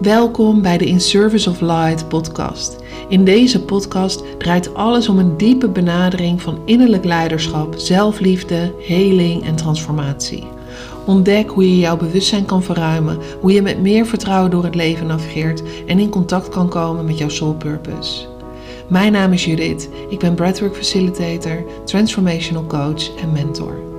Welkom bij de In Service of Light podcast. In deze podcast draait alles om een diepe benadering van innerlijk leiderschap, zelfliefde, heling en transformatie. Ontdek hoe je jouw bewustzijn kan verruimen, hoe je met meer vertrouwen door het leven navigeert en in contact kan komen met jouw soul purpose. Mijn naam is Judith, ik ben breathwork facilitator, transformational coach en mentor.